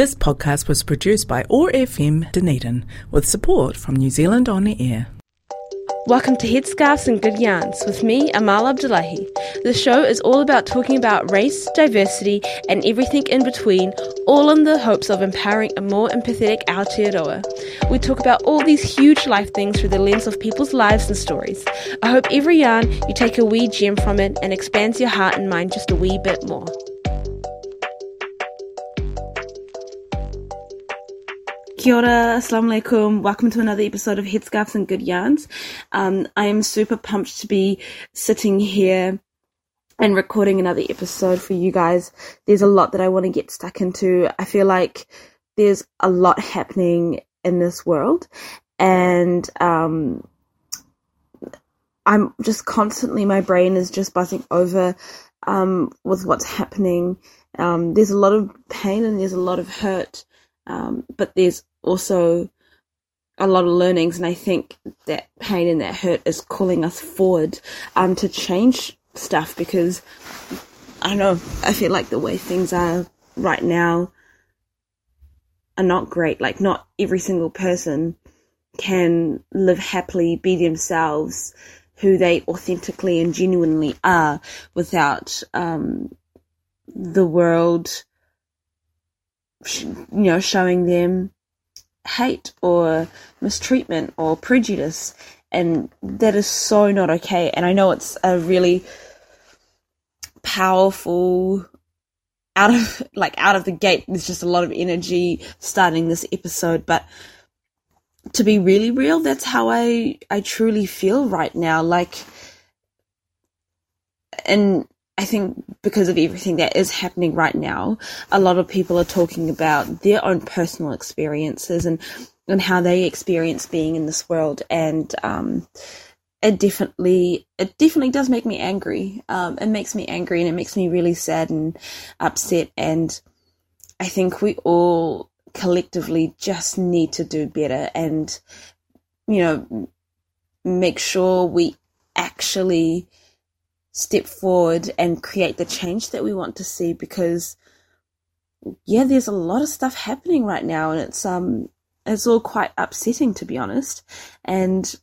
This podcast was produced by OAR FM Dunedin with support from New Zealand On Air. Welcome to Headscarves and Good Yarns with me, Amal Abdullahi. The show is all about talking about race, diversity, and everything in between, all in the hopes of empowering a more empathetic Aotearoa. We talk about all these huge life things through the lens of people's lives and stories. I hope every yarn you take a wee gem from it and expands your heart and mind just a wee bit more. Kia ora, assalamu alaikum. Welcome to another episode of Headscarves and Good Yarns. Um, I am super pumped to be sitting here and recording another episode for you guys. There's a lot that I want to get stuck into. I feel like there's a lot happening in this world, and um, I'm just constantly, my brain is just buzzing over um, with what's happening. Um, there's a lot of pain and there's a lot of hurt. Um, but there's also a lot of learnings, and I think that pain and that hurt is calling us forward um, to change stuff because I don't know, I feel like the way things are right now are not great. Like, not every single person can live happily, be themselves, who they authentically and genuinely are without um, the world, you know, showing them hate or mistreatment or prejudice and that is so not okay. And i know it's a really powerful out of like out of the gate there's just a lot of energy starting this episode but to be really real that's how i i truly feel right now. Like and I think because of everything that is happening right now, a lot of people are talking about their own personal experiences and and how they experience being in this world, and um, it definitely it definitely does make me angry. Um, it makes me angry, and it makes me really sad and upset. And I think we all collectively just need to do better, and you know, make sure we actually step forward and create the change that we want to see because yeah there's a lot of stuff happening right now and it's um it's all quite upsetting to be honest. And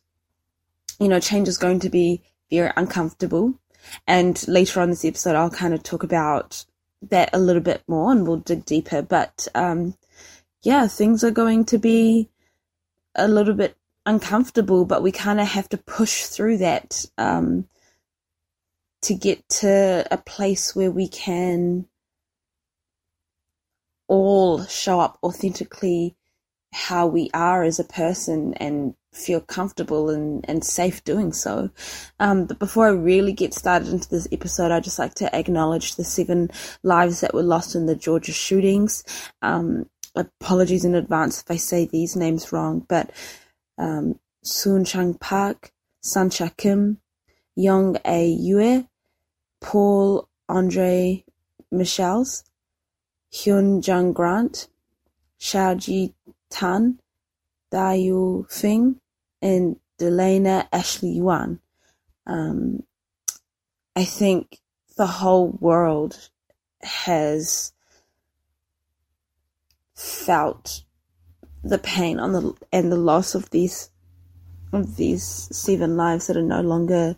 you know change is going to be very uncomfortable. And later on this episode I'll kind of talk about that a little bit more and we'll dig deeper. But um yeah things are going to be a little bit uncomfortable but we kind of have to push through that um to get to a place where we can all show up authentically how we are as a person and feel comfortable and, and safe doing so. Um, but before I really get started into this episode, I'd just like to acknowledge the seven lives that were lost in the Georgia shootings. Um, apologies in advance if I say these names wrong, but um, Soon Chung Park, Suncha Kim, Young A. Yue, Paul Andre Michels, Hyun Jung Grant, Xiaojie Tan, Daoyou Feng, and Delaina Ashley Yaun. Um, I think the whole world has felt the pain on the and the loss of these of these seven lives that are no longer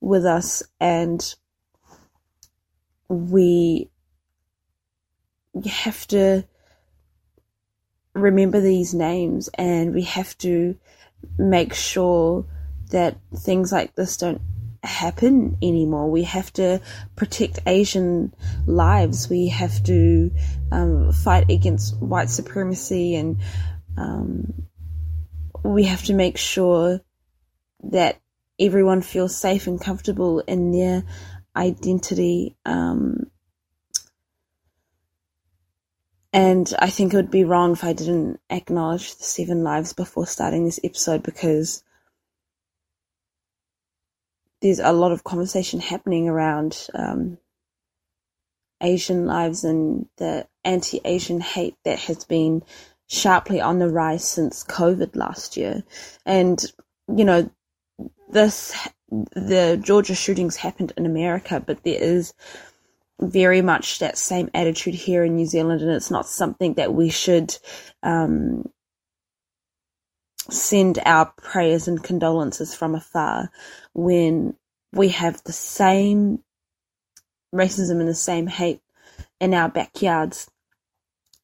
with us and we have to remember these names and we have to make sure that things like this don't happen anymore. We have to protect Asian lives. We have to um, fight against white supremacy and um, we have to make sure that everyone feels safe and comfortable in their identity. Um, and I think it would be wrong if I didn't acknowledge the seven lives before starting this episode because there's a lot of conversation happening around um, Asian lives and the anti Asian hate that has been sharply on the rise since COVID last year. And, you know, this the Georgia shootings happened in America, but there is very much that same attitude here in New Zealand, and it's not something that we should um, send our prayers and condolences from afar when we have the same racism and the same hate in our backyards.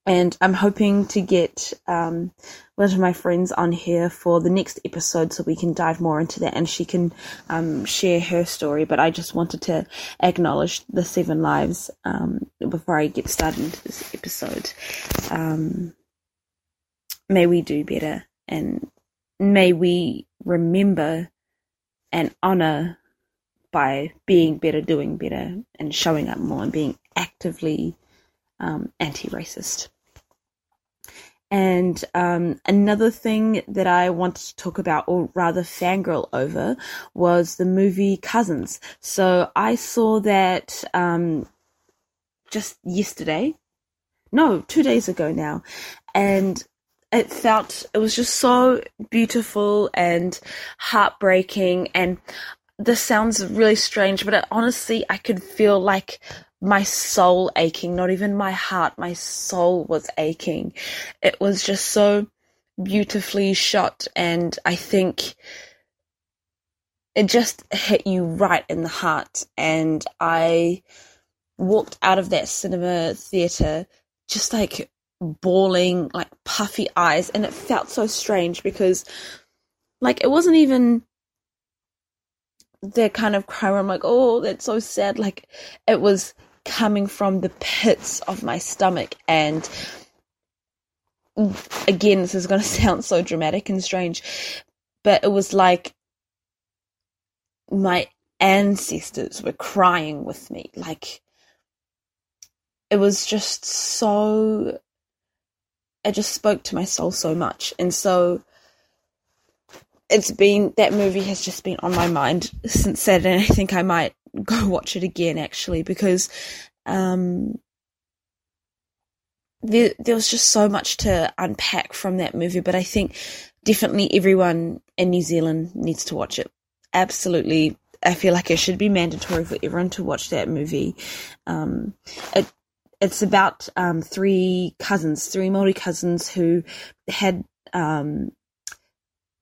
And I'm hoping to get um, one of my friends on here for the next episode so we can dive more into that and she can um, share her story. But I just wanted to acknowledge the seven lives um, before I get started into this episode. Um, may we do better and may we remember and honor by being better, doing better, and showing up more and being actively um, anti racist. And um, another thing that I wanted to talk about, or rather fangirl over, was the movie Cousins. So I saw that um, just yesterday. No, two days ago now. And it felt, it was just so beautiful and heartbreaking. And this sounds really strange, but it, honestly, I could feel like my soul aching, not even my heart, my soul was aching. It was just so beautifully shot, and I think it just hit you right in the heart. And I walked out of that cinema theater just like bawling, like puffy eyes, and it felt so strange because, like, it wasn't even that kind of cry where I'm like, oh, that's so sad. Like, it was coming from the pits of my stomach. And again, this is going to sound so dramatic and strange, but it was like my ancestors were crying with me. Like, it was just so. It just spoke to my soul so much. And so it's been that movie has just been on my mind since Saturday. And I think I might go watch it again actually because um, there there was just so much to unpack from that movie. But I think definitely everyone in New Zealand needs to watch it. Absolutely, I feel like it should be mandatory for everyone to watch that movie. Um, it it's about um, three cousins, three Maori cousins who had um,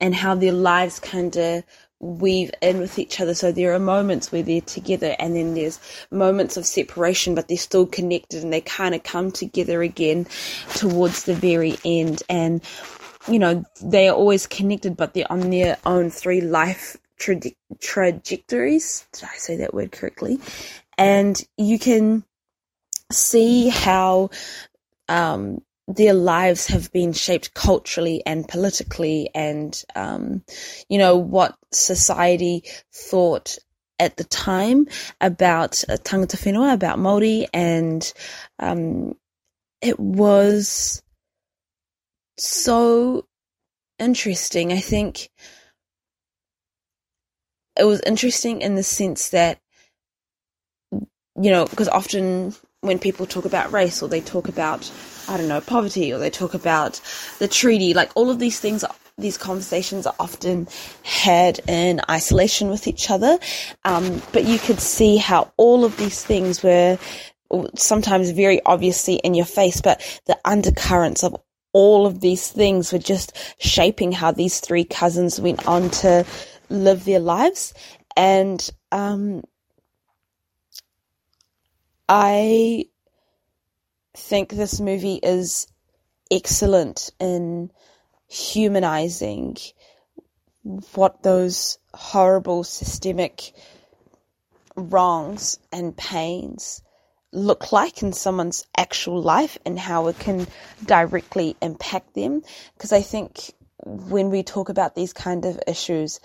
and how their lives kind of weave in with each other. So there are moments where they're together and then there's moments of separation, but they're still connected and they kind of come together again towards the very end. And, you know, they are always connected, but they're on their own three life tra- trajectories. Did I say that word correctly? And you can see how, um, their lives have been shaped culturally and politically and um, you know what society thought at the time about uh, tangata whenua, about Māori and um, it was so interesting. I think it was interesting in the sense that you know because often when people talk about race or they talk about I don't know, poverty or they talk about the treaty. Like all of these things, these conversations are often had in isolation with each other. Um, but you could see how all of these things were sometimes very obviously in your face, but the undercurrents of all of these things were just shaping how these three cousins went on to live their lives. And, um, I think this movie is excellent in humanizing what those horrible systemic wrongs and pains look like in someone's actual life and how it can directly impact them. Because I think when we talk about these kind of issues,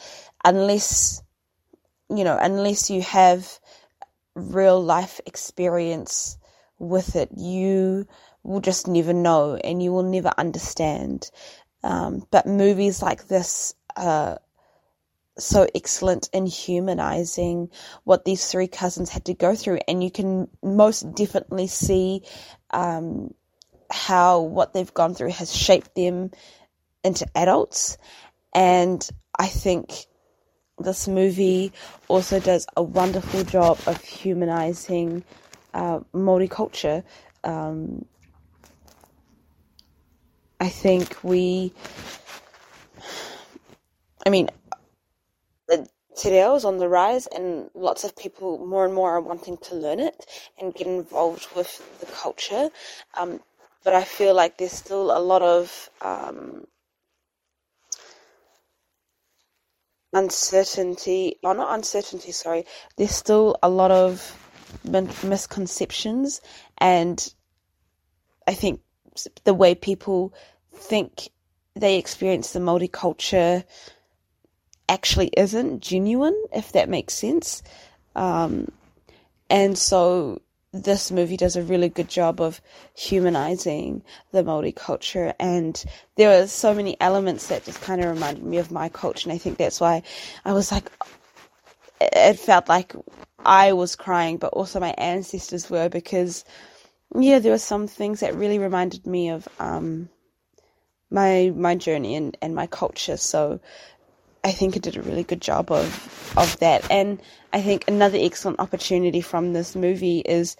unless, you know, unless you have real life experience with it, you will just never know and you will never understand. Um, but movies like this are so excellent in humanizing what these three cousins had to go through, and you can most definitely see um, how what they've gone through has shaped them into adults. And I think this movie also does a wonderful job of humanizing uh, culture. Um, I think we, I mean, Te Reo is on the rise, and lots of people more and more are wanting to learn it and get involved with the culture. Um, but I feel like there's still a lot of um, uncertainty. Oh, not uncertainty. Sorry. There's still a lot of misconceptions, and I think the way people think they experience the Māori culture actually isn't genuine, if that makes sense. Um, and so this movie does a really good job of humanizing the Maori culture, and there are so many elements that just kind of reminded me of my culture, and I think that's why I was like, it felt like I was crying, but also my ancestors were because, yeah, there were some things that really reminded me of um, my my journey and, and my culture. So I think it did a really good job of of that. And I think another excellent opportunity from this movie is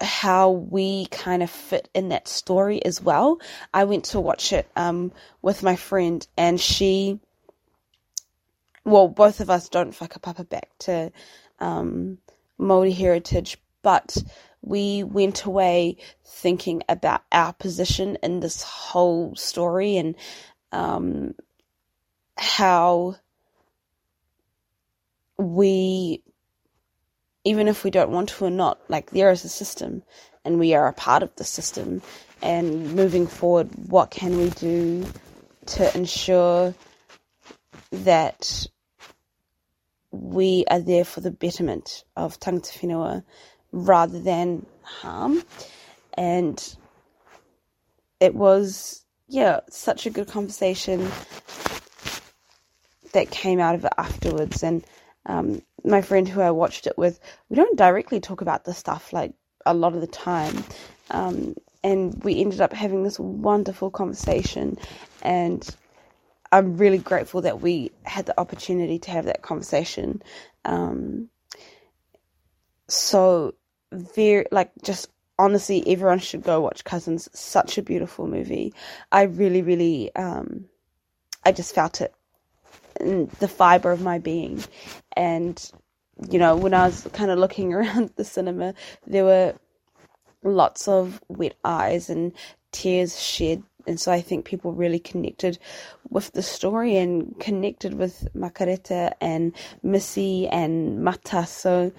how we kind of fit in that story as well. I went to watch it um, with my friend, and she, well, both of us don't whakapapa back to um, Maori heritage, but we went away thinking about our position in this whole story and um, how we, even if we don't want to or not, like there is a system and we are a part of the system. And moving forward, what can we do to ensure that we are there for the betterment of tangata whenua rather than harm? And it was, yeah, such a good conversation that came out of it afterwards. And um, my friend who I watched it with, we don't directly talk about this stuff like a lot of the time. Um, and we ended up having this wonderful conversation. And I'm really grateful that we had the opportunity to have that conversation. Um, so, very, like, just honestly, everyone should go watch Cousins. Such a beautiful movie. I really, really, um, I just felt it the fiber of my being. And, you know, when I was kind of looking around the cinema, there were lots of wet eyes and tears shed. And so I think people really connected with the story and connected with Makareta and Missy and Mata. So,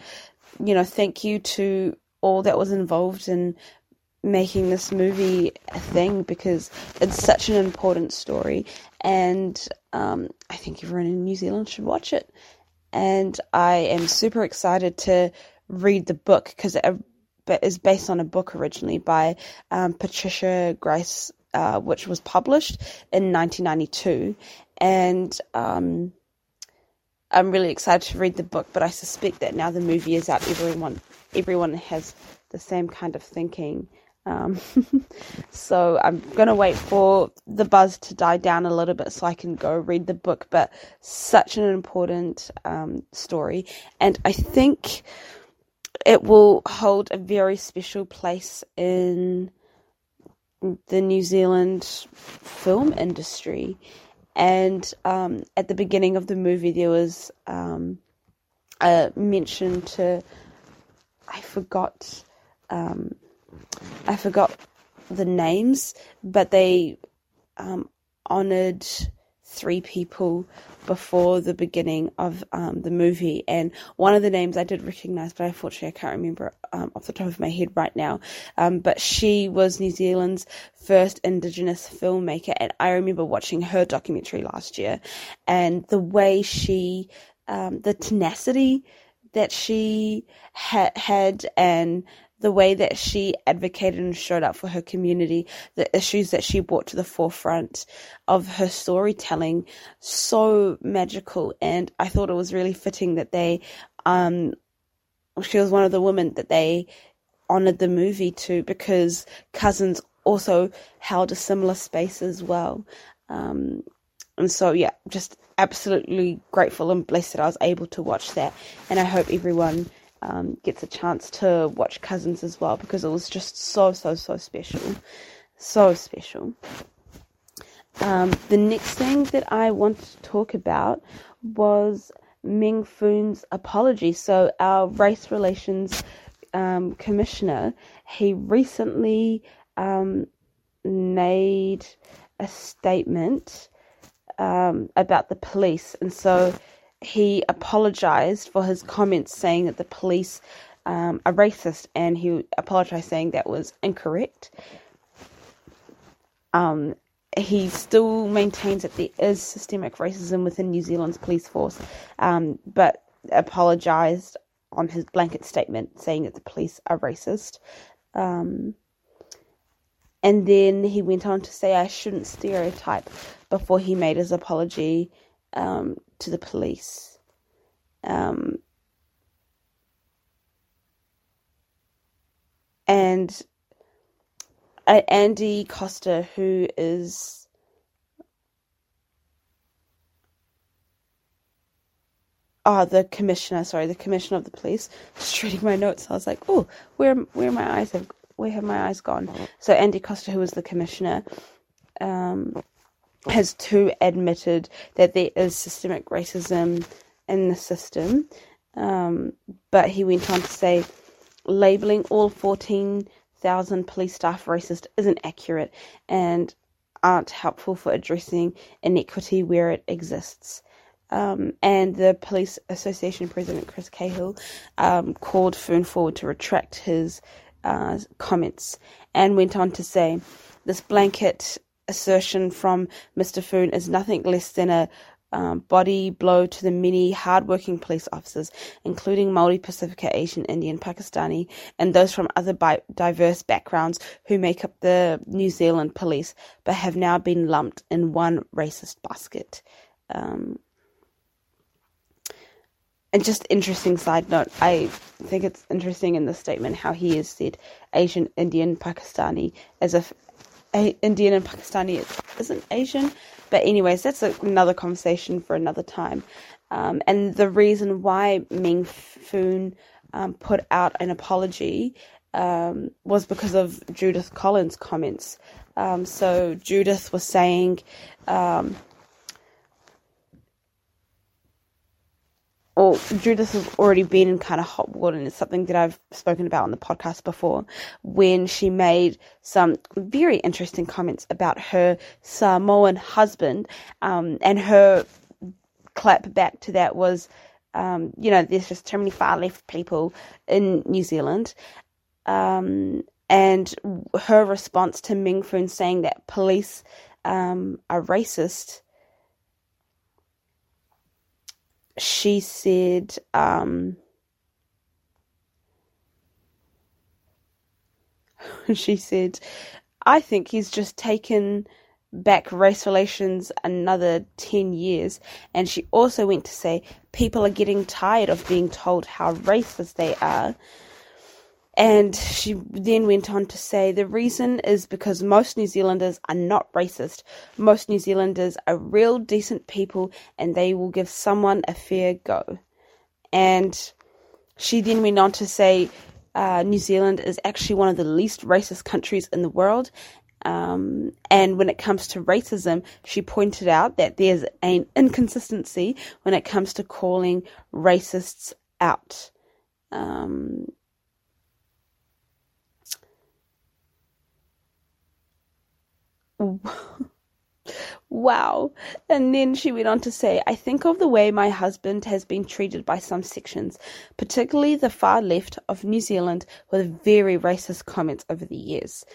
you know, thank you to all that was involved in making this movie a thing because it's such an important story and um, I think everyone in New Zealand should watch it. And I am super excited to read the book because it is based on a book originally by um, Patricia Grace, uh, which was published in 1992. And um, I'm really excited to read the book, but I suspect that now the movie is out, everyone everyone has the same kind of thinking um, so I'm gonna wait for the buzz to die down a little bit so I can go read the book. But such an important um, story, and I think it will hold a very special place in the New Zealand film industry. And um, at the beginning of the movie, there was um, a mention to I forgot. Um, I forgot the names, but they um, honored three people before the beginning of um, the movie, and one of the names I did recognize, but unfortunately I can't remember um, off the top of my head right now. Um, but she was New Zealand's first Indigenous filmmaker, and I remember watching her documentary last year, and the way she, um, the tenacity that she ha- had, and the way that she advocated and showed up for her community, the issues that she brought to the forefront of her storytelling, so magical. And I thought it was really fitting that they, um, she was one of the women that they honored the movie to because Cousins also held a similar space as well. Um, and so, yeah, just absolutely grateful and blessed that I was able to watch that. And I hope everyone um, gets a chance to watch Cousins as well because it was just so, so, so special. So special. Um, the next thing that I want to talk about was Meng Foon's apology. So, our race relations um, commissioner, he recently um, made a statement um, about the police, and so he apologized for his comments saying that the police um, are racist, and he apologized saying that was incorrect. Um, he still maintains that there is systemic racism within New Zealand's police force, um, but apologized on his blanket statement saying that the police are racist. Um, and then he went on to say, I shouldn't stereotype before he made his apology um, to the police. Um, and uh, Andy Coster, who is oh, the commissioner, sorry, the commissioner of the police. Just reading my notes, I was like, oh, where where my eyes have where have my eyes gone? So Andy Coster, who was the commissioner, um, has too admitted that there is systemic racism in the system. Um, but he went on to say, labeling all 14,000 police staff racist isn't accurate and aren't helpful for addressing inequity where it exists. Um, and the Police Association President Chris Cahill um, called Foon forward to retract his uh, comments and went on to say, This blanket assertion from Mr. Foon is nothing less than a um, body blow to the many hardworking police officers, including Maori, Pasifika, Asian, Indian, Pakistani, and those from other bi- diverse backgrounds who make up the New Zealand police, but have now been lumped in one racist basket. Um, and just interesting side note, I think it's interesting in the statement how he has said Asian, Indian, Pakistani, as if Indian and Pakistani isn't Asian. But anyways, that's another conversation for another time. Um, and the reason why Meng Foon um, put out an apology um, was because of Judith Collins' comments. Um, so Judith was saying or Judith has already been in kind of hot water, and it's something that I've spoken about on the podcast before, when she made some very interesting comments about her Samoan husband, um, and her clap back to that was, um, you know, there's just too many far left people in New Zealand. Um, and her response to Meng Foon saying that police um, are racist she said, um, she said, I think he's just taken back race relations another 10 years. And she also went to say, people are getting tired of being told how racist they are. And she then went on to say the reason is because most New Zealanders are not racist. Most New Zealanders are real decent people and they will give someone a fair go. And she then went on to say uh, New Zealand is actually one of the least racist countries in the world. Um, and when it comes to racism, she pointed out that there's an inconsistency when it comes to calling racists out. Um, wow. And then she went on to say, I think of the way my husband has been treated by some sections, particularly the far left of New Zealand, with very racist comments over the years.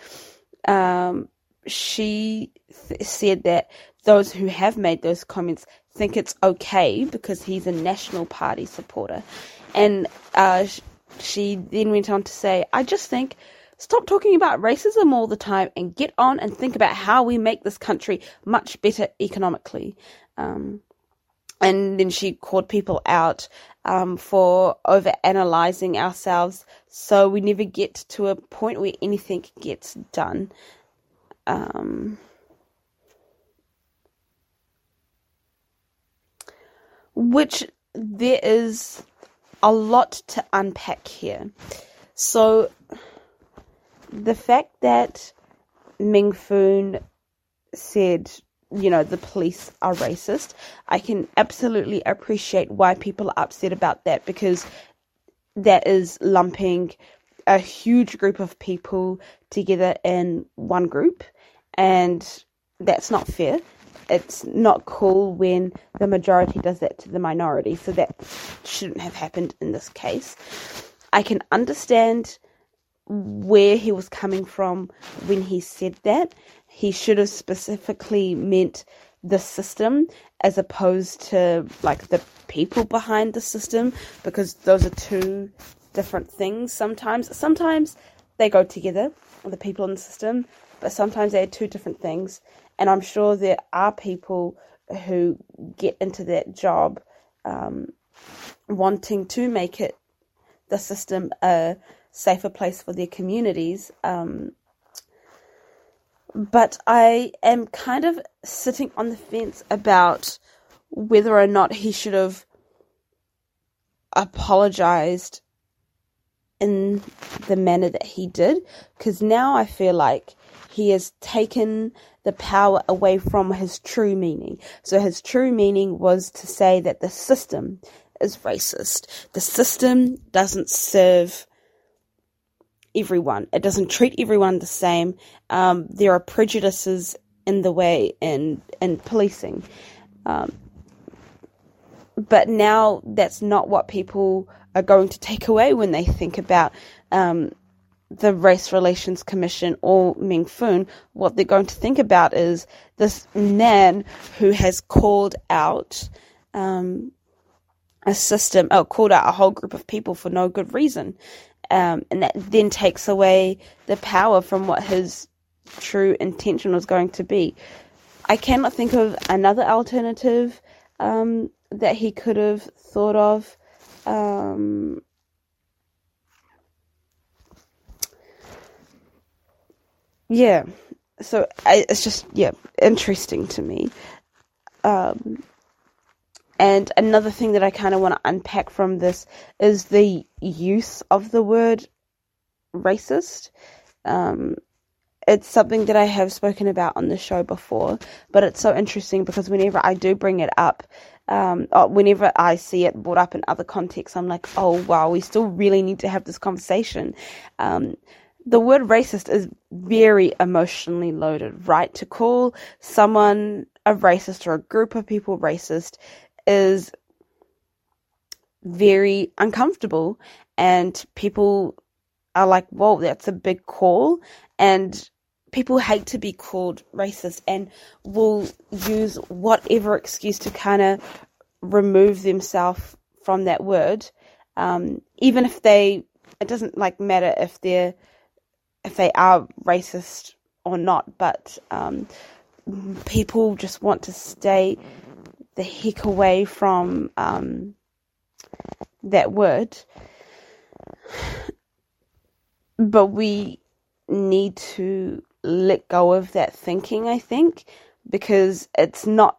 Um, she th- said that those who have made those comments think it's okay because he's a National Party supporter. And uh, she then went on to say, I just think Stop talking about racism all the time and get on and think about how we make this country much better economically. Um, and then she called people out um, for over analyzing ourselves so we never get to a point where anything gets done. Um, which there is a lot to unpack here. So, the fact that Meng Foon said, you know, the police are racist, I can absolutely appreciate why people are upset about that because that is lumping a huge group of people together in one group, and that's not fair. It's not cool when the majority does that to the minority, so that shouldn't have happened in this case. I can understand where he was coming from when he said that. He should have specifically meant the system as opposed to like the people behind the system because those are two different things sometimes. Sometimes they go together, the people in the system, but sometimes they're two different things. And I'm sure there are people who get into that job um, wanting to make it the system a safer place for their communities. Um, but I am kind of sitting on the fence about whether or not he should have apologized in the manner that he did because now I feel like he has taken the power away from his true meaning. So his true meaning was to say that the system is racist. The system doesn't serve everyone. It doesn't treat everyone the same. Um, there are prejudices in the way in in policing. Um, but now that's not what people are going to take away when they think about um, the Race Relations Commission or Meng Foon. What they're going to think about is this man who has called out um, a system, oh, called out a whole group of people for no good reason. Um, and that then takes away the power from what his true intention was going to be. I cannot think of another alternative um, that he could have thought of. Um, yeah, so I, it's just yeah interesting to me. Um, and another thing that I kind of want to unpack from this is the use of the word racist. Um, it's something that I have spoken about on the show before, but it's so interesting because whenever I do bring it up, um, uh, whenever I see it brought up in other contexts, I'm like, oh wow, we still really need to have this conversation. Um, the word racist is very emotionally loaded, right? To call someone a racist or a group of people racist is very uncomfortable and people are like, whoa, that's a big call. And people hate to be called racist and will use whatever excuse to kind of remove themselves from that word. Um, even if they, it doesn't like matter if they're, if they are racist or not, but um, people just want to stay the heck away from um, that word. But we need to let go of that thinking, I think, because it's not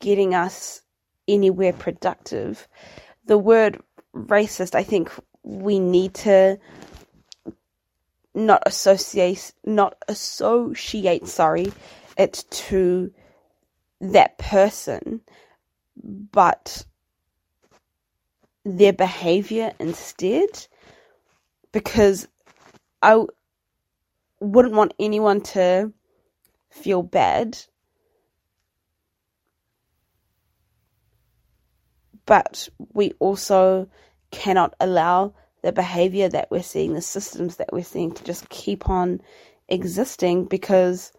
getting us anywhere productive. The word racist, I think we need to not associate not associate sorry it to that person, but their behavior instead, because I wouldn't want anyone to feel bad. But we also cannot allow the behavior that we're seeing, the systems that we're seeing to just keep on existing because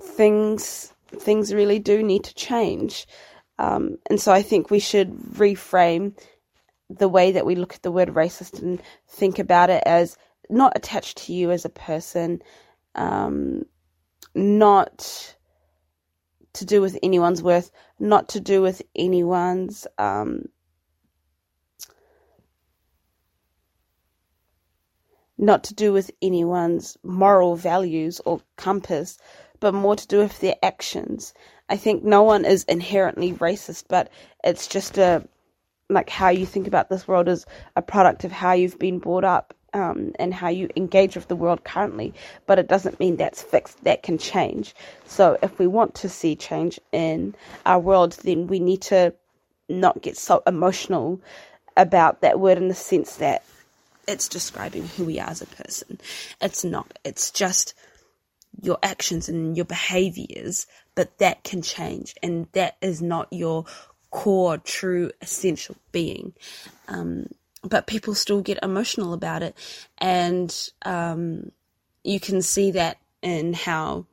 things things really do need to change. Um, and so I think we should reframe the way that we look at the word racist and think about it as not attached to you as a person, um, not to do with anyone's worth, not to do with anyone's um, not to do with anyone's moral values or compass, but more to do with their actions. I think no one is inherently racist, but it's just a like how you think about this world is a product of how you've been brought up um, and how you engage with the world currently, but it doesn't mean that's fixed. That can change. So if we want to see change in our world, then we need to not get so emotional about that word in the sense that it's describing who we are as a person. It's not. It's just your actions and your behaviors, but that can change, and that is not your core, true, essential being. Um, but people still get emotional about it, and um, you can see that in how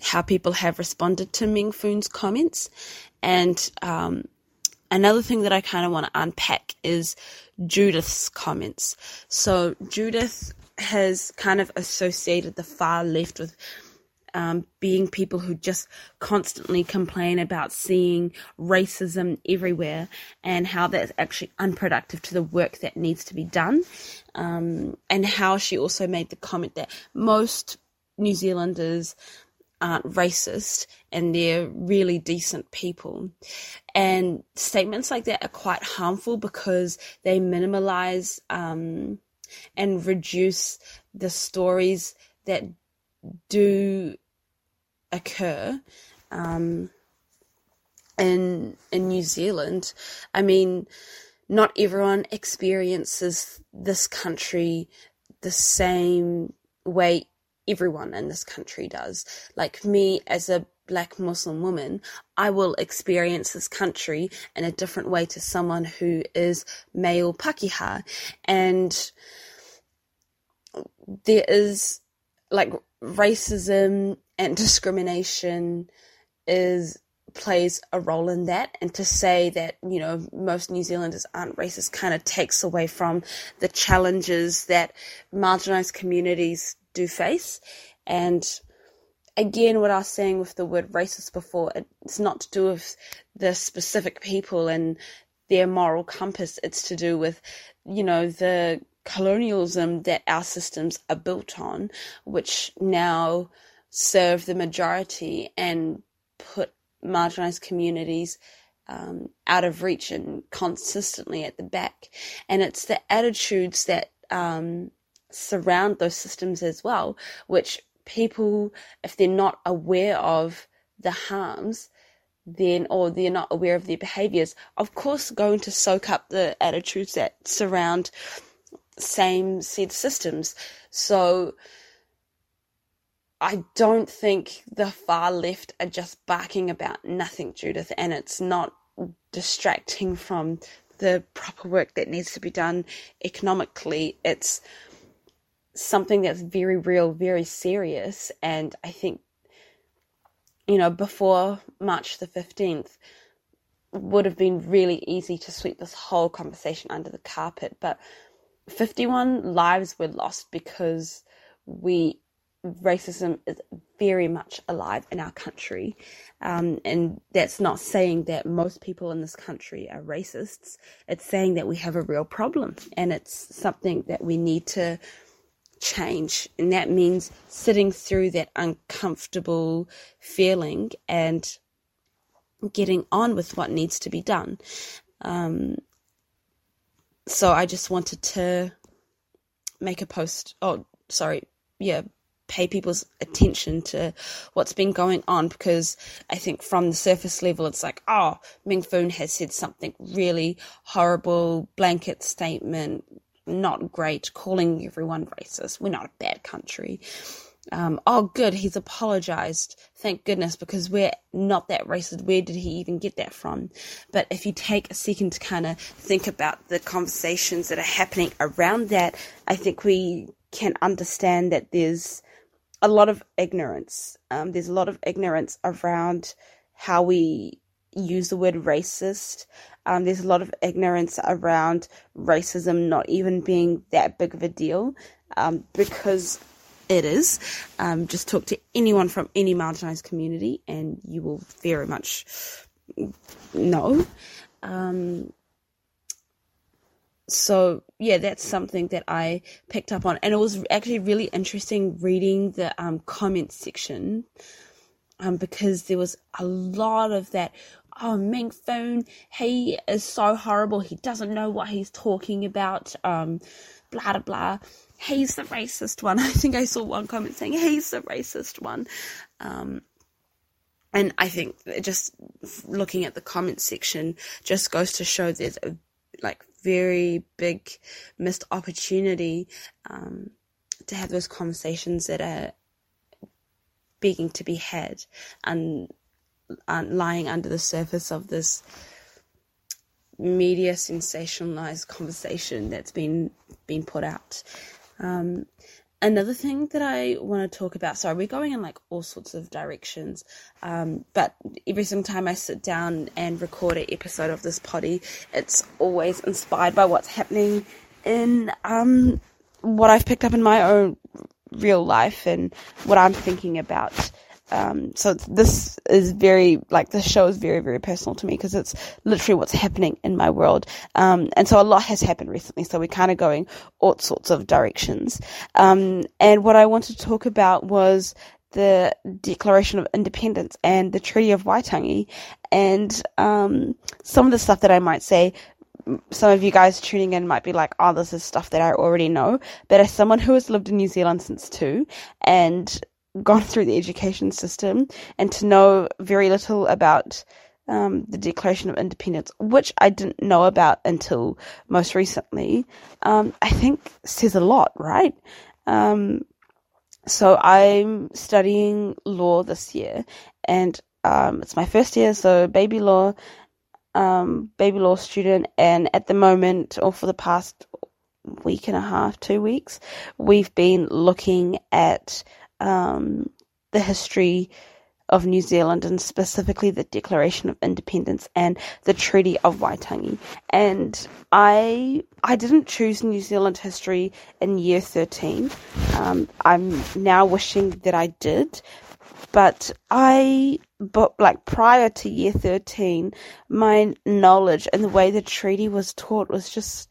how people have responded to Meng Foon's comments, and um, another thing that I kind of want to unpack is Judith's comments. So Judith has kind of associated the far left with um, being people who just constantly complain about seeing racism everywhere and how that's actually unproductive to the work that needs to be done. Um, and how she also made the comment that most New Zealanders aren't racist and they're really decent people. And statements like that are quite harmful because they minimalize um, and reduce the stories that do occur um, in in New Zealand. I mean, not everyone experiences this country the same way everyone in this country does. Like me as a black Muslim woman, I will experience this country in a different way to someone who is male Pakeha. And there is like racism and discrimination is plays a role in that and to say that you know most New Zealanders aren't racist kind of takes away from the challenges that marginalized communities do face. And again, what I was saying with the word racist before, it's not to do with the specific people and their moral compass. It's to do with, you know, the colonialism that our systems are built on, which now serve the majority and put marginalized communities um, out of reach and consistently at the back. And it's the attitudes that um, surround those systems as well, which people, if they're not aware of the harms, then or they're not aware of their behaviors, of course, going to soak up the attitudes that surround same said systems. So I don't think the far left are just barking about nothing, Judith, and it's not distracting from the proper work that needs to be done economically. It's something that's very real, very serious. And I think, you know, before March the 15th, would have been really easy to sweep this whole conversation under the carpet. But 51 lives were lost because we racism is very much alive in our country. Um, and that's not saying that most people in this country are racists. It's saying that we have a real problem and it's something that we need to change. And that means sitting through that uncomfortable feeling and getting on with what needs to be done. Um, so I just wanted to make a post. Oh, sorry. Yeah, pay people's attention to what's been going on because I think from the surface level it's like, oh, Meng Foon has said something really horrible, blanket statement, not great, calling everyone racist. We're not a bad country. Um, oh, good, he's apologized. Thank goodness, because we're not that racist. Where did he even get that from? But if you take a second to kind of think about the conversations that are happening around that, I think we can understand that there's a lot of ignorance. Um, there's a lot of ignorance around how we use the word racist. Um, there's a lot of ignorance around racism not even being that big of a deal um, because it is. Um, just talk to anyone from any marginalized community and you will very much know. Um, so yeah, that's something that I picked up on, and it was actually really interesting reading the um, comment section, um, because there was a lot of that oh, Meng Foon, he is so horrible. He doesn't know what he's talking about. Um, blah, blah, blah. He's the racist one. I think I saw one comment saying he's the racist one. Um, and I think just looking at the comment section just goes to show there's a like very big missed opportunity um, to have those conversations that are begging to be had and lying under the surface of this media sensationalized conversation that's been been put out. Um, another thing that I want to talk about. Sorry, we're going in like all sorts of directions. Um, but every single time I sit down and record an episode of this potty, it's always inspired by what's happening in um, what I've picked up in my own real life and what I'm thinking about. Um, so this is very like this show is very very personal to me because it's literally what's happening in my world. Um, and so a lot has happened recently. So we're kind of going all sorts of directions. Um, and what I wanted to talk about was the Declaration of Independence and the Treaty of Waitangi, and um, some of the stuff that I might say some of you guys tuning in might be like, oh, this is stuff that I already know. But as someone who has lived in New Zealand since two and gone through the education system and to know very little about um, the Declaration of Independence, which I didn't know about until most recently, um, I think says a lot, right? Um, so I'm studying law this year, and um, it's my first year, so baby law, um, baby law student, and at the moment, or for the past week and a half, two weeks, we've been looking at um, the history of New Zealand and specifically the Declaration of Independence and the Treaty of Waitangi. And I I didn't choose New Zealand history in year 13. Um, I'm now wishing that I did. But I, but like prior to year 13, my knowledge and the way the treaty was taught was just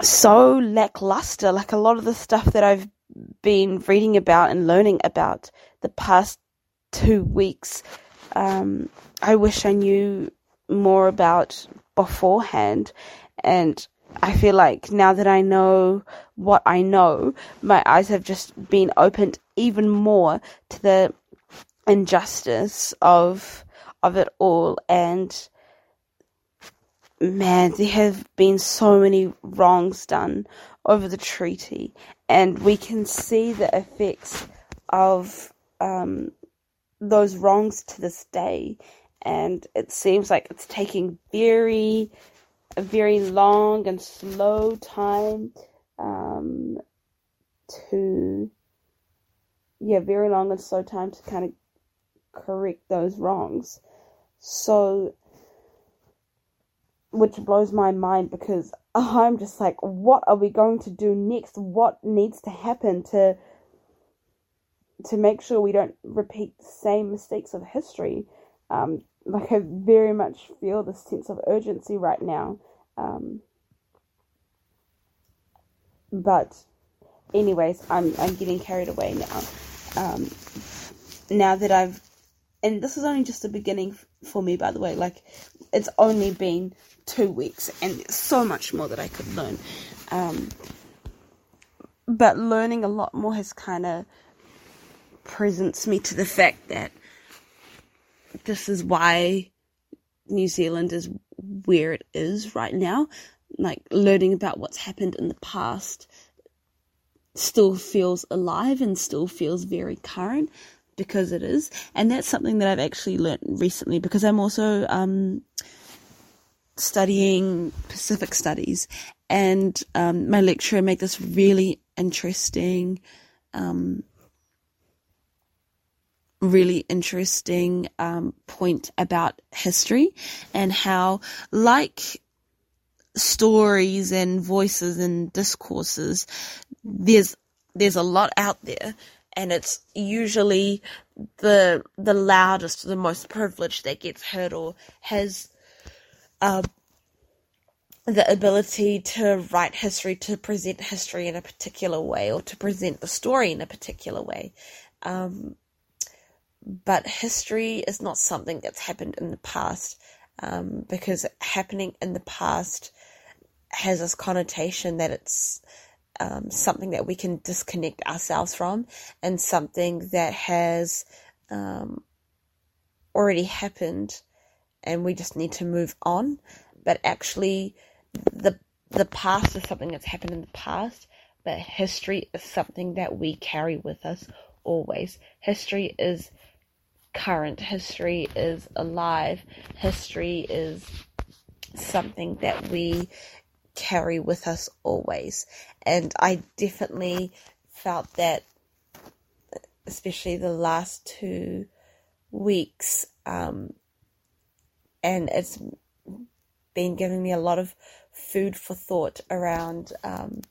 so lackluster. Like a lot of the stuff that I've been reading about and learning about the past two weeks. Um, I wish I knew more about beforehand, and I feel like now that I know what I know, my eyes have just been opened even more to the injustice of of it all and man there have been so many wrongs done over the treaty and we can see the effects of um, those wrongs to this day. And it seems like it's taking very, a very long and slow time um, to, yeah, very long and slow time to kind of correct those wrongs. So, which blows my mind because I'm just like, what are we going to do next? What needs to happen to to make sure we don't repeat the same mistakes of history? Um, like I very much feel the sense of urgency right now. Um, but, anyways, I'm I'm getting carried away now. Um, now that I've, and this is only just the beginning for me, by the way. Like, it's only been two weeks, and there's so much more that I could learn. Um, but learning a lot more has kind of presents me to the fact that this is why New Zealand is where it is right now. Like learning about what's happened in the past still feels alive and still feels very current because it is. And that's something that I've actually learned recently because I'm also um, studying Pacific Studies, and um, my lecturer made this really interesting, um, really interesting um, point about history and how, like stories and voices and discourses, there's there's a lot out there, and it's usually the the loudest, the most privileged that gets heard or has uh, the ability to write history, to present history in a particular way, or to present the story in a particular way. Um, but history is not something that's happened in the past um, because happening in the past has this connotation that it's um, something that we can disconnect ourselves from and something that has um, already happened and we just need to move on. But actually, the the past is something that's happened in the past, but history is something that we carry with us always. History is current, history is alive, history is something that we carry with us always. And I definitely felt that, especially the last two weeks, um, and it's been giving me a lot of food for thought around, um,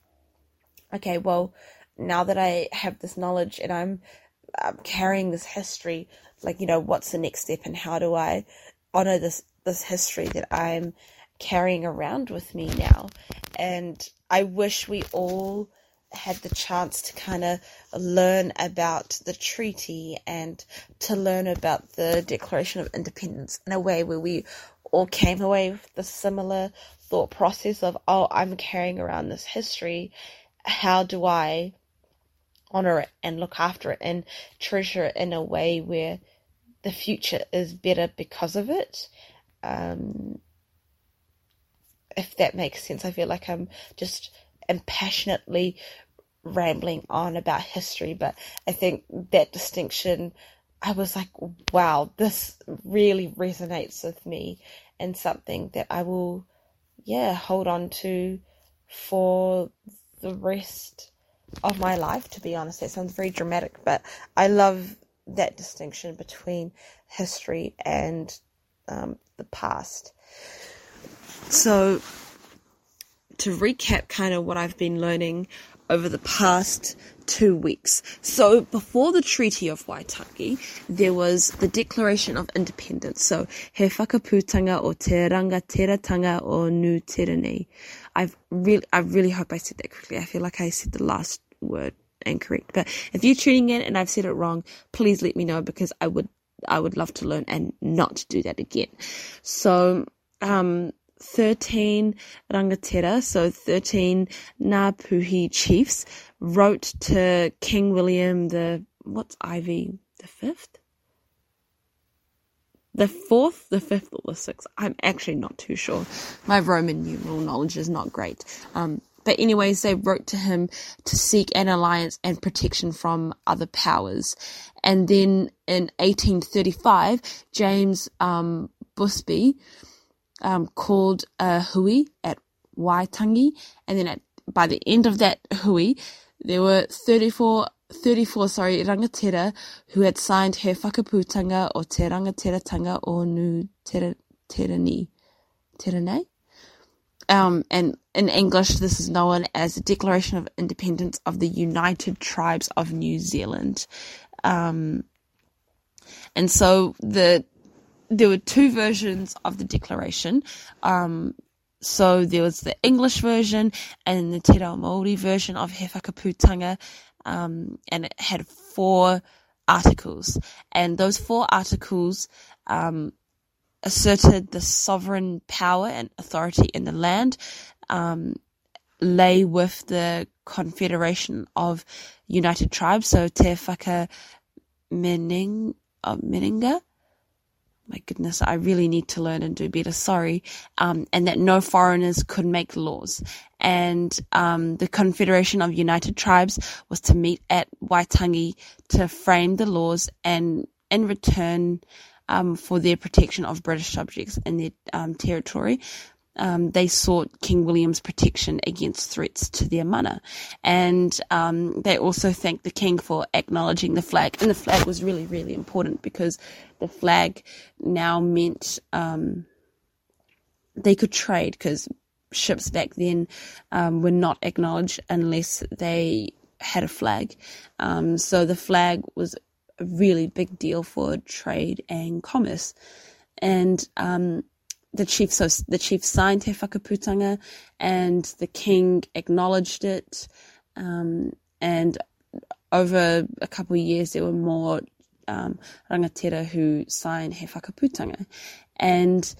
okay, well, now that I have this knowledge and I'm, I'm carrying this history, like, you know, what's the next step and how do I honor this, this history that I'm carrying around with me now. And I wish we all had the chance to kind of learn about the treaty and to learn about the Declaration of Independence in a way where we all came away with the similar thought process of, oh, I'm carrying around this history. How do I honor it and look after it and treasure it in a way where the future is better because of it? Um, if that makes sense. I feel like I'm just impassionately rambling on about history, but I think that distinction, I was like, wow, this really resonates with me and something that I will, yeah, hold on to for the rest of my life, to be honest. That sounds very dramatic, but I love that distinction between history and um, the past. So, to recap kind of what I've been learning over the past two weeks. So, before the Treaty of Waitangi, there was the Declaration of Independence. So, he whakaputanga o te rangatiratanga o Nu Terenei. I've really, I really hope I said that correctly. I feel like I said the last word incorrect. But if you're tuning in and I've said it wrong, please let me know because I would, I would love to learn and not do that again. So, um, 13 rangatira, so 13 Ngāpuhi chiefs, wrote to King William the, what's Ivy, the fifth? The fourth, the fifth, or the sixth. I'm actually not too sure. My Roman numeral knowledge is not great. Um, but anyways, they wrote to him to seek an alliance and protection from other powers. And then in 1835, James um, Busby, um, called a hui at Waitangi, and then at, by the end of that hui, there were 34, 34 sorry, rangatira who had signed he whakaputanga o te rangatiratanga o nu tera, terani, teranei. Um, and in English, this is known as the Declaration of Independence of the United Tribes of New Zealand. Um, and so the there were two versions of the declaration. Um, so there was the English version and the Te Reo Māori version of He Whakaputanga, um, and it had four articles. And those four articles um, asserted the sovereign power and authority in the land um, lay with the Confederation of United Tribes, so Te Whaka Mening, uh, my goodness, I really need to learn and do better. Sorry. Um, and that no foreigners could make laws. And, um, the Confederation of United Tribes was to meet at Waitangi to frame the laws and in return, um, for their protection of British subjects in their, um, territory um, they sought King William's protection against threats to their mana. And um, they also thanked the king for acknowledging the flag. And the flag was really, really important because the flag now meant um, they could trade because ships back then um, were not acknowledged unless they had a flag. Um, so the flag was a really big deal for trade and commerce. And um, the chief, so the chief signed Te Whakaputanga and the king acknowledged it. Um, and over a couple of years, there were more um, rangatira who sign He Whakaputanga. And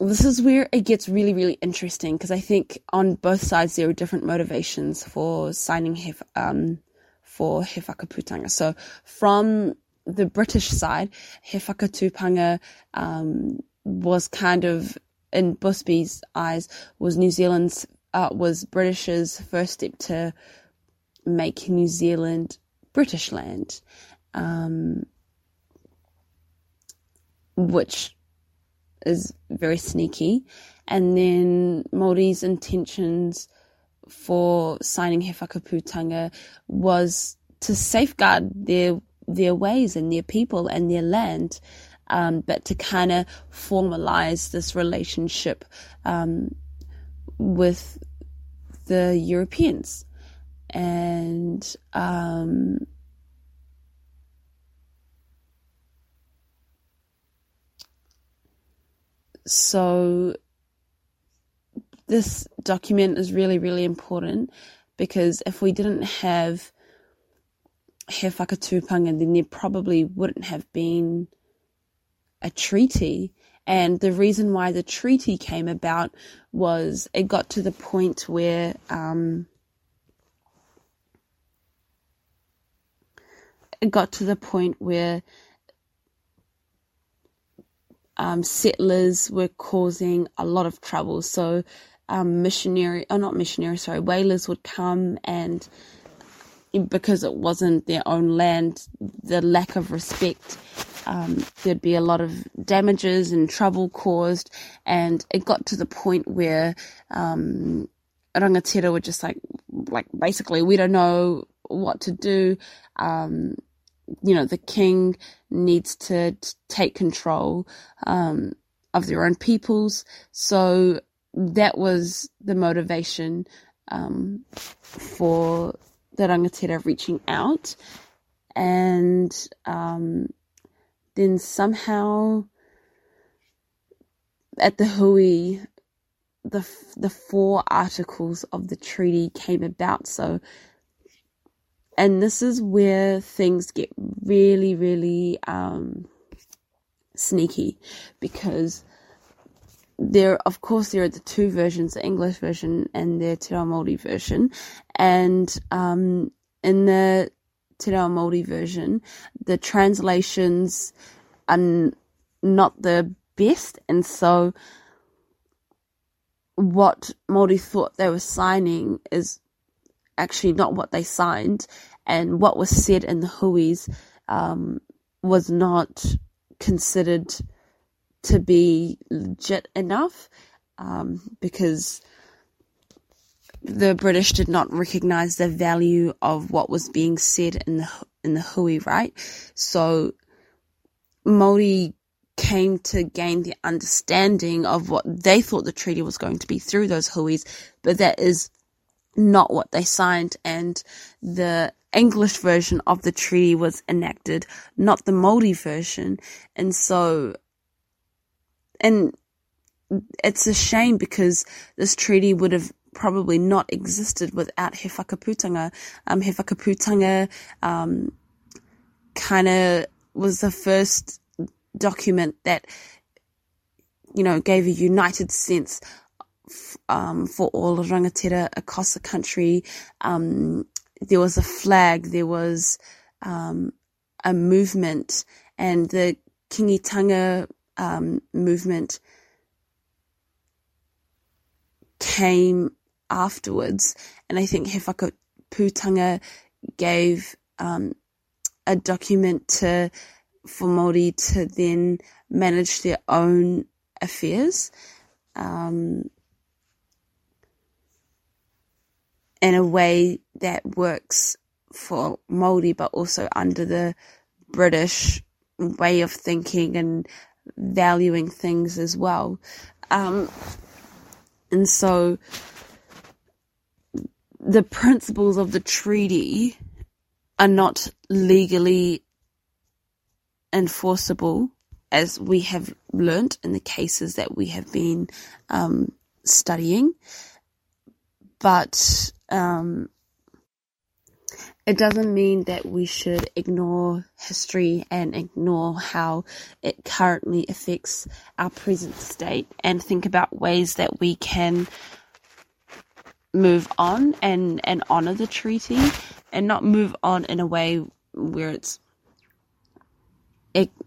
this is where it gets really, really interesting because I think on both sides there are different motivations for signing He, um, for He Whakaputanga. So from the British side, He Whakatupanga um, was kind of, in Busby's eyes, was New Zealand's, uh, was British's first step to make New Zealand British land, um, which is very sneaky. And then Māori's intentions for signing He Whakaputanga was to safeguard their their ways and their people and their land, um, but to kind of formalize this relationship um, with the Europeans. And um, so this document is really, really important because if we didn't have He Whakatupanga, then there probably wouldn't have been a treaty. And the reason why the treaty came about was it got to the point where um, it got to the point where um, settlers were causing a lot of trouble. So um, missionary, oh not missionary, sorry, whalers would come and because it wasn't their own land, the lack of respect, um, there'd be a lot of damages and trouble caused, and it got to the point where um, rangatira were just like, like basically, we don't know what to do. Um, you know, the king needs to take control um, of their own peoples. So that was the motivation um, for the rangatira reaching out. And um, then somehow at the hui, the the four articles of the treaty came about. So and this is where things get really, really um, sneaky because there, of course, there are the two versions, the English version and the Te Māori version. And um, in the Te Reo Māori version, the translations are not the best. And so what Māori thought they were signing is actually not what they signed, and what was said in the huis um, was not considered to be legit enough um, because the British did not recognize the value of what was being said in the in the hui, right? So Maori came to gain the understanding of what they thought the treaty was going to be through those huis, but that is not what they signed, and the English version of the treaty was enacted, not the Māori version. And so, and it's a shame because this treaty would have probably not existed without He Whakaputanga. Um, um, kind of was the first document that, you know, gave a united sense um, for all rangatira across the country. Um, there was a flag, there was um, a movement, and the Kingitanga um, movement came afterwards. And I think He Whakaputanga gave um, a document to for Māori to then manage their own affairs. Um, in a way that works for Māori, but also under the British way of thinking and valuing things as well. Um, and so the principles of the treaty are not legally enforceable as we have learnt in the cases that we have been um, studying. But um, it doesn't mean that we should ignore history and ignore how it currently affects our present state and think about ways that we can move on and, and honor the treaty and not move on in a way where it's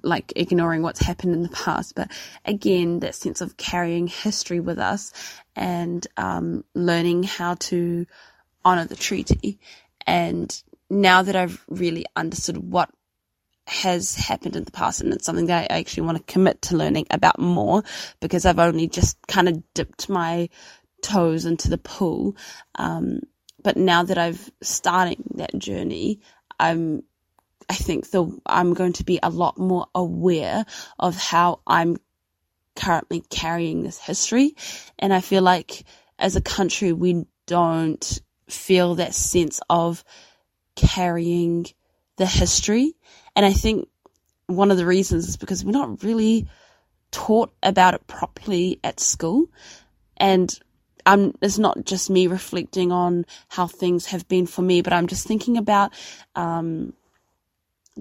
like ignoring what's happened in the past, but again, that sense of carrying history with us and um, learning how to honor the treaty. And now that I've really understood what has happened in the past, and it's something that I actually want to commit to learning about more because I've only just kind of dipped my toes into the pool. Um, but now that I've starting that journey, I'm I think the I'm going to be a lot more aware of how I'm currently carrying this history. And I feel like as a country, we don't feel that sense of carrying the history. And I think one of the reasons is because we're not really taught about it properly at school. And I'm, it's not just me reflecting on how things have been for me, but I'm just thinking about, um,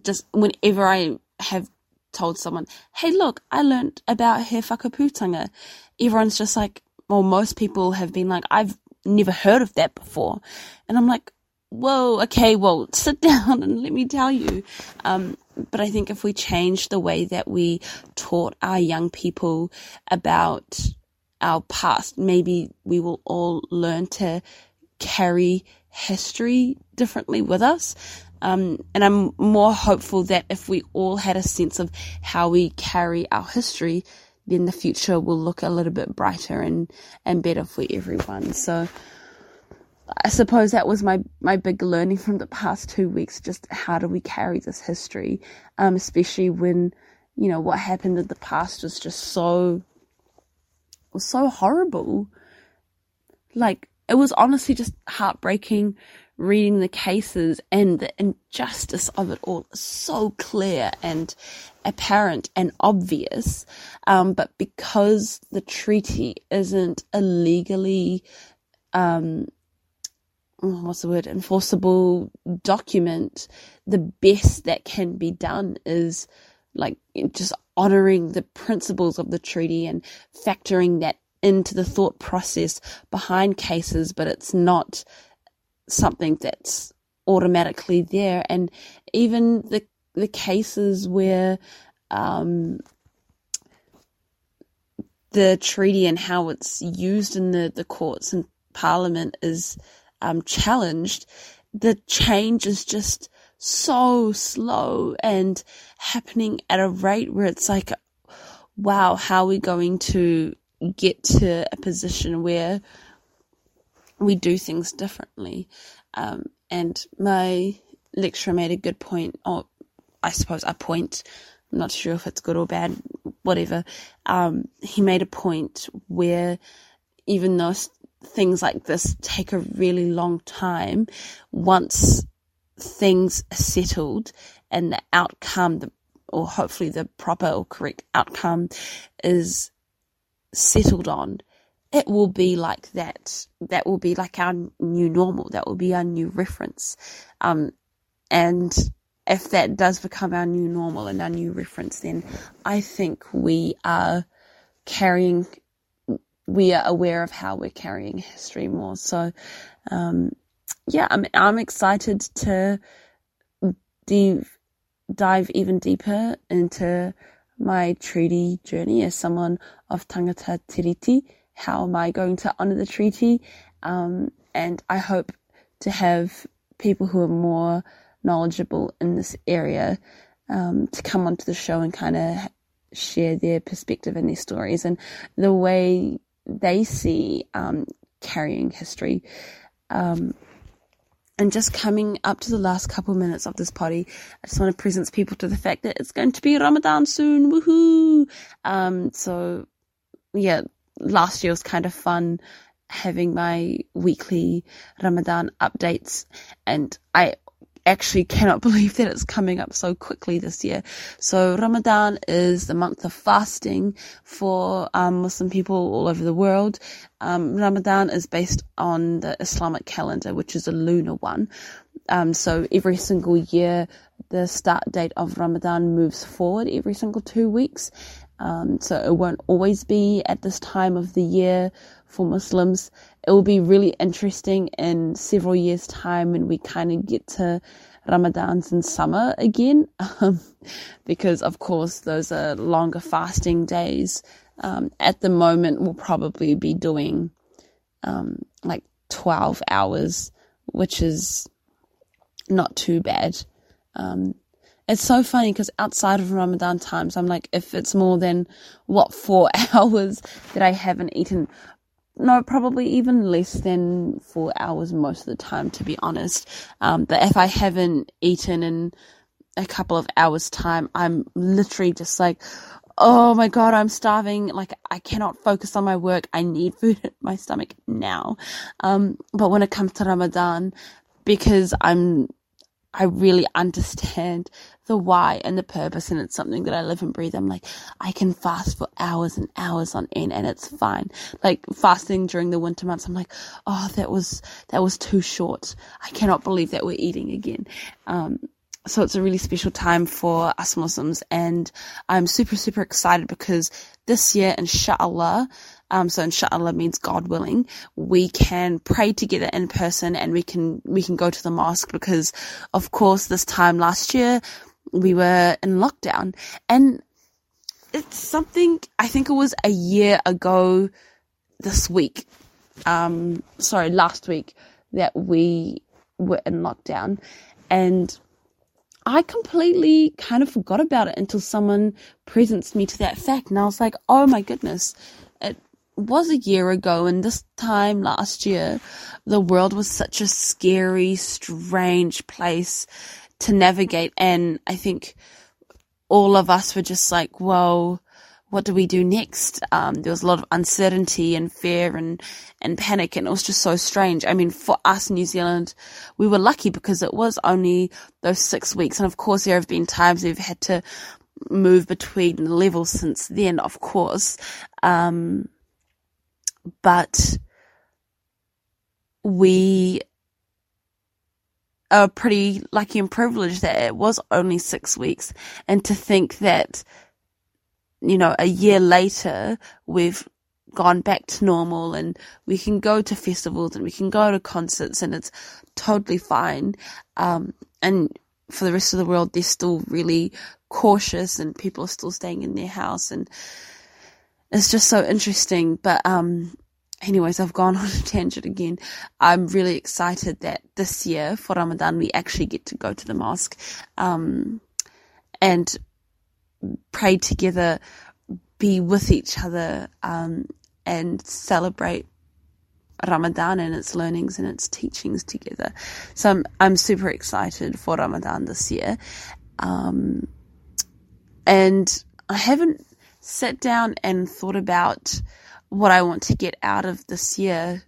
just whenever I have told someone, hey, look, I learned about he whakaputanga, everyone's just like, well, most people have been like, I've never heard of that before. And I'm like, whoa, okay, well, sit down and let me tell you. Um, but I think if we change the way that we taught our young people about our past, maybe we will all learn to carry history differently with us. Um, and I'm more hopeful that if we all had a sense of how we carry our history, then the future will look a little bit brighter and, and better for everyone. So I suppose that was my, my big learning from the past two weeks. Just how do we carry this history? Um, especially when, you know, what happened in the past was just so, was so horrible. Like, it was honestly just heartbreaking reading the cases and the injustice of it all so clear and apparent and obvious. Um, but because the treaty isn't a legally, um, what's the word, enforceable document, the best that can be done is like just honoring the principles of the treaty and factoring that into the thought process behind cases, but it's not something that's automatically there. And even the the cases where um, the treaty and how it's used in the, the courts and parliament is um, challenged, the change is just so slow and happening at a rate where it's like, wow, how are we going to get to a position where we do things differently. Um, and my lecturer made a good point, or I suppose a point. I'm not sure if it's good or bad, whatever. Um, he made a point where even though things like this take a really long time, once things settled and the outcome, the, or hopefully the proper or correct outcome is settled on, it will be like that. That will be like our new normal. That will be our new reference. Um, and if that does become our new normal and our new reference, then I think we are carrying, we are aware of how we're carrying history more. So, um, yeah, I'm, I'm excited to dive, dive even deeper into my treaty journey as someone of tangata tiriti how am I going to honor the treaty? Um, and I hope to have people who are more knowledgeable in this area um, to come onto the show and kind of share their perspective and their stories and the way they see um, carrying history. Um, and just coming up to the last couple minutes of this potty, I just want to present people to the fact that it's going to be Ramadan soon. Woohoo! Um, so yeah, last year was kind of fun having my weekly Ramadan updates and I actually cannot believe that it's coming up so quickly this year. So Ramadan is the month of fasting for um, Muslim people all over the world. Um, Ramadan is based on the Islamic calendar, which is a lunar one. Um, so every single year, the start date of Ramadan moves forward every single two weeks. Um, so it won't always be at this time of the year for Muslims. It will be really interesting in several years' time when we kind of get to Ramadans in summer again, um, because of course those are longer fasting days. Um, at the moment, we'll probably be doing um, like 12 hours, which is not too bad. Um, it's so funny because outside of Ramadan times, I'm like, if it's more than what four hours that I haven't eaten, no, probably even less than four hours most of the time, to be honest. Um, but if I haven't eaten in a couple of hours time, I'm literally just like, oh my god, I'm starving. Like I cannot focus on my work. I need food in my stomach now. Um, but when it comes to Ramadan, because I'm I really understand the why and the purpose and it's something that I live and breathe. I'm like, I can fast for hours and hours on end and it's fine. Like fasting during the winter months, I'm like, oh, that was, that was too short. I cannot believe that we're eating again. Um, so it's a really special time for us Muslims and I'm super, super excited because this year, inshallah, um, so inshallah means God willing, we can pray together in person and we can, we can go to the mosque because of course this time last year we were in lockdown. And it's something I think it was a year ago this week um sorry last week that we were in lockdown. And I completely kind of forgot about it until someone presents me to that fact. And I was like oh my goodness it was a year ago. And this time last year the world was such a scary strange place to navigate. And I think all of us were just like, well, what do we do next? Um, there was a lot of uncertainty and fear and, and panic and it was just so strange. I mean, for us, in New Zealand, we were lucky because it was only those six weeks. And of course, there have been times we've had to move between levels since then, of course. Um, but we are pretty lucky and privileged that it was only six weeks. And to think that, you know, a year later, we've gone back to normal and we can go to festivals and we can go to concerts and it's totally fine. Um, and for the rest of the world, they're still really cautious and people are still staying in their house and it's just so interesting. But, um, anyways, I've gone on a tangent again. I'm really excited that this year for Ramadan we actually get to go to the mosque, um, and pray together, be with each other, um, and celebrate Ramadan and its learnings and its teachings together. So I'm, I'm super excited for Ramadan this year. Um, and I haven't sat down and thought about what I want to get out of this year,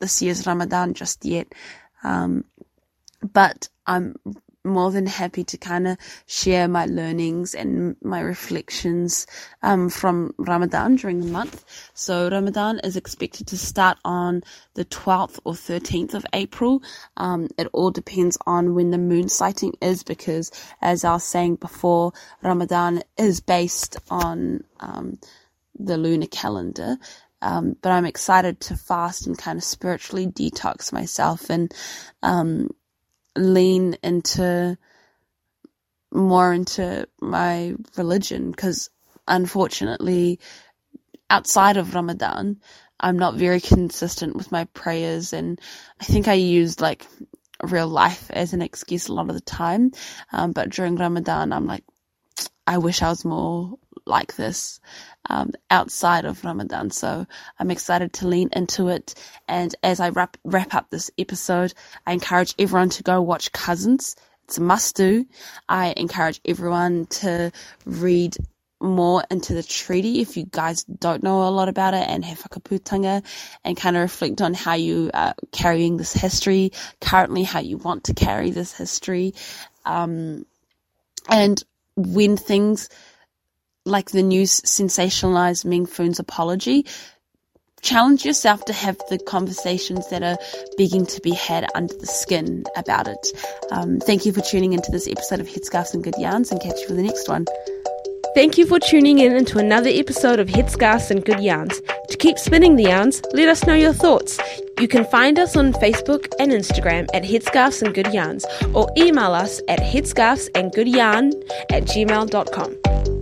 this year's Ramadan just yet. Um, but I'm more than happy to kind of share my learnings and my reflections um, from Ramadan during the month. So Ramadan is expected to start on the 12th or 13th of April. Um, it all depends on when the moon sighting is because, as I was saying before, Ramadan is based on um, the lunar calendar. Um, but I'm excited to fast and kind of spiritually detox myself and um, lean into more into my religion because unfortunately, outside of Ramadan, I'm not very consistent with my prayers, and I think I used like real life as an excuse a lot of the time. Um, but during Ramadan, I'm like, I wish I was more like this um, outside of Ramadan. So I'm excited to lean into it. And as I wrap, wrap up this episode, I encourage everyone to go watch Cousins. It's a must do. I encourage everyone to read more into the treaty if you guys don't know a lot about it and have a whakaputanga and kind of reflect on how you are carrying this history currently, how you want to carry this history. Um, and when things like the news sensationalized Meng Foon's apology, challenge yourself to have the conversations that are beginning to be had under the skin about it. Um, thank you for tuning into this episode of Headscarves and Good Yarns and catch you for the next one. Thank you for tuning in into another episode of Headscarves and Good Yarns. To keep spinning the yarns, let us know your thoughts. You can find us on Facebook and Instagram at Headscarves and Good Yarns or email us at headscarvesandgoodyarn at gmail.com.